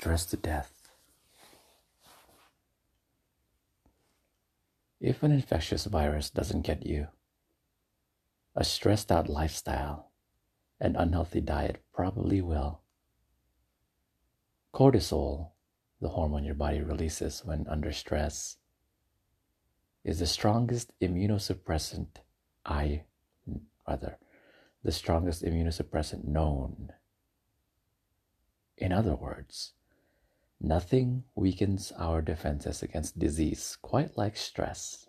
Stressed to death. If an infectious virus doesn't get you, a stressed out lifestyle and unhealthy diet probably will. Cortisol, the hormone your body releases when under stress, is the strongest immunosuppressant I rather the strongest immunosuppressant known. In other words, nothing weakens our defenses against disease quite like stress.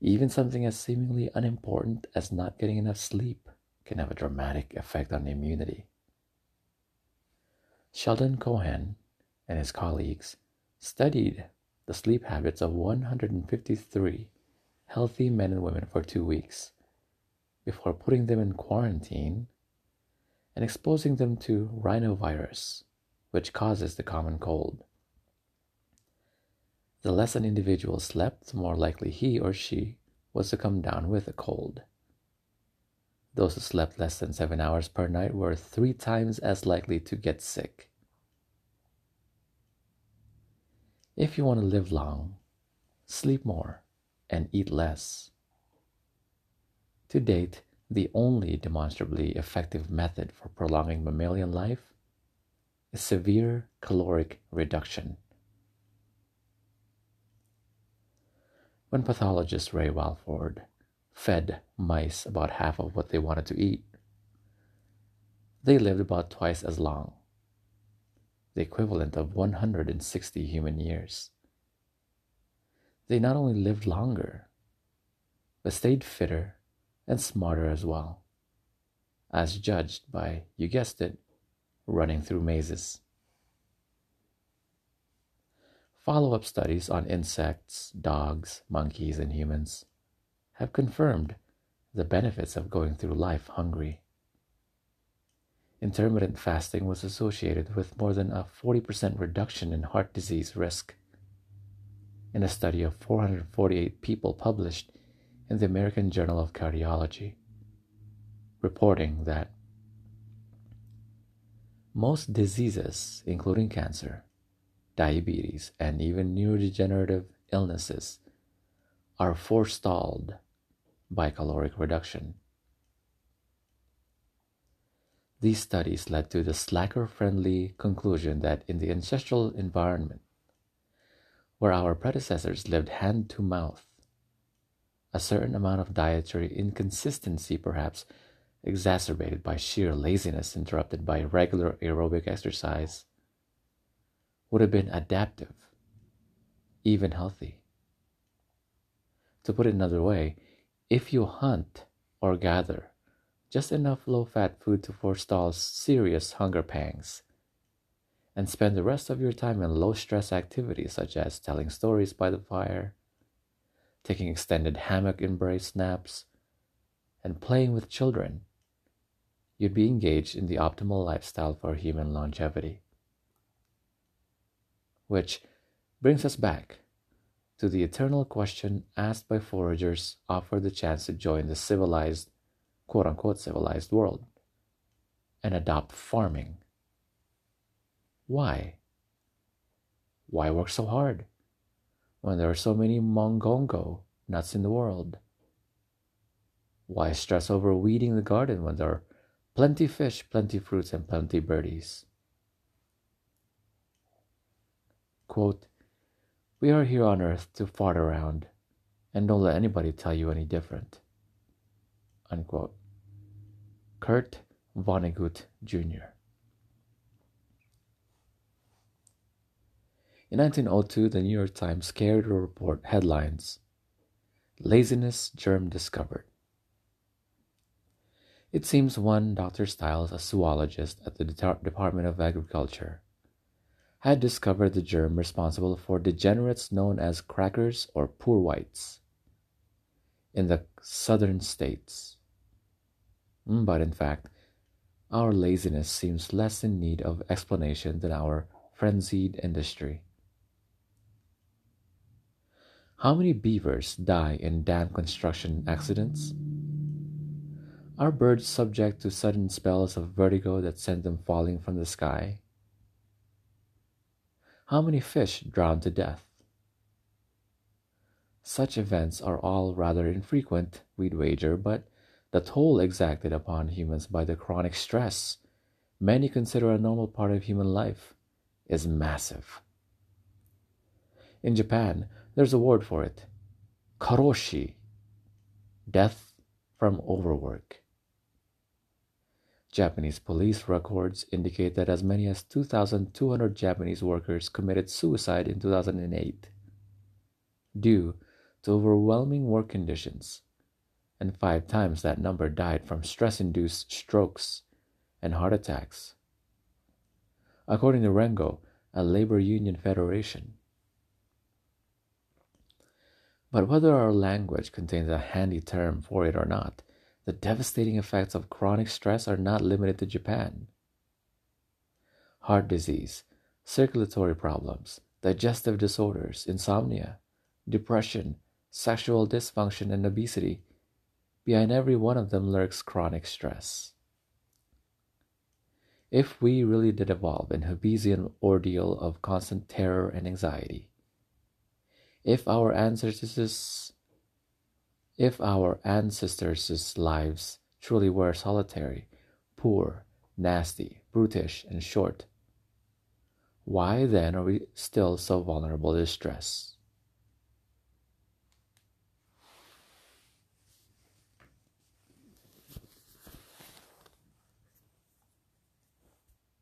Even something as seemingly unimportant as not getting enough sleep can have a dramatic effect on immunity. Sheldon Cohen and his colleagues studied the sleep habits of 153 healthy men and women for two weeks before putting them in quarantine and exposing them to rhinovirus, which causes the common cold. The less an individual slept, the more likely he or she was to come down with a cold. Those who slept less than seven hours per night were three times as likely to get sick. If you want to live long, sleep more and eat less. To date, the only demonstrably effective method for prolonging mammalian life is severe caloric reduction. When pathologist Roy Walford fed mice about half of what they wanted to eat, they lived about twice as long, the equivalent of 160 human years. They not only lived longer, but stayed fitter and smarter as well, as judged by, you guessed it, running through mazes. Follow up studies on insects, dogs, monkeys, and humans have confirmed the benefits of going through life hungry. Intermittent fasting was associated with more than a 40% reduction in heart disease risk. In a study of 448 people published in the American Journal of Cardiology, reporting that most diseases, including cancer, diabetes, and even neurodegenerative illnesses, are forestalled by caloric reduction. These studies led to the slacker friendly conclusion that in the ancestral environment, where our predecessors lived hand to mouth, a certain amount of dietary inconsistency, perhaps exacerbated by sheer laziness interrupted by regular aerobic exercise, would have been adaptive, even healthy. To put it another way, if you hunt or gather just enough low fat food to forestall serious hunger pangs, and spend the rest of your time in low stress activities such as telling stories by the fire, taking extended hammock embrace naps, and playing with children, you'd be engaged in the optimal lifestyle for human longevity. Which brings us back to the eternal question asked by foragers offered the chance to join the civilized, quote unquote, civilized world and adopt farming. Why? Why work so hard? When there are so many mongongo nuts in the world? Why stress over weeding the garden when there are plenty fish, plenty fruits, and plenty birdies? Quote, We are here on earth to fart around, and don't let anybody tell you any different. Unquote. Kurt Vonnegut Jr. In 1902, the New York Times carried a report headlines Laziness Germ Discovered. It seems one Dr. Stiles, a zoologist at the Department of Agriculture, had discovered the germ responsible for degenerates known as crackers or poor whites in the southern states. Mm, but in fact, our laziness seems less in need of explanation than our frenzied industry. How many beavers die in dam construction accidents? Are birds subject to sudden spells of vertigo that send them falling from the sky? How many fish drown to death? Such events are all rather infrequent, we'd wager, but the toll exacted upon humans by the chronic stress many consider a normal part of human life is massive. In Japan, there's a word for it karoshi, death from overwork. Japanese police records indicate that as many as 2,200 Japanese workers committed suicide in 2008 due to overwhelming work conditions, and five times that number died from stress induced strokes and heart attacks. According to Rengo, a labor union federation. But whether our language contains a handy term for it or not, the devastating effects of chronic stress are not limited to Japan. Heart disease, circulatory problems, digestive disorders, insomnia, depression, sexual dysfunction, and obesity. Behind every one of them lurks chronic stress. If we really did evolve in Hobbesian ordeal of constant terror and anxiety, if our ancestors if our ancestors' lives truly were solitary, poor, nasty, brutish, and short, why then are we still so vulnerable to stress?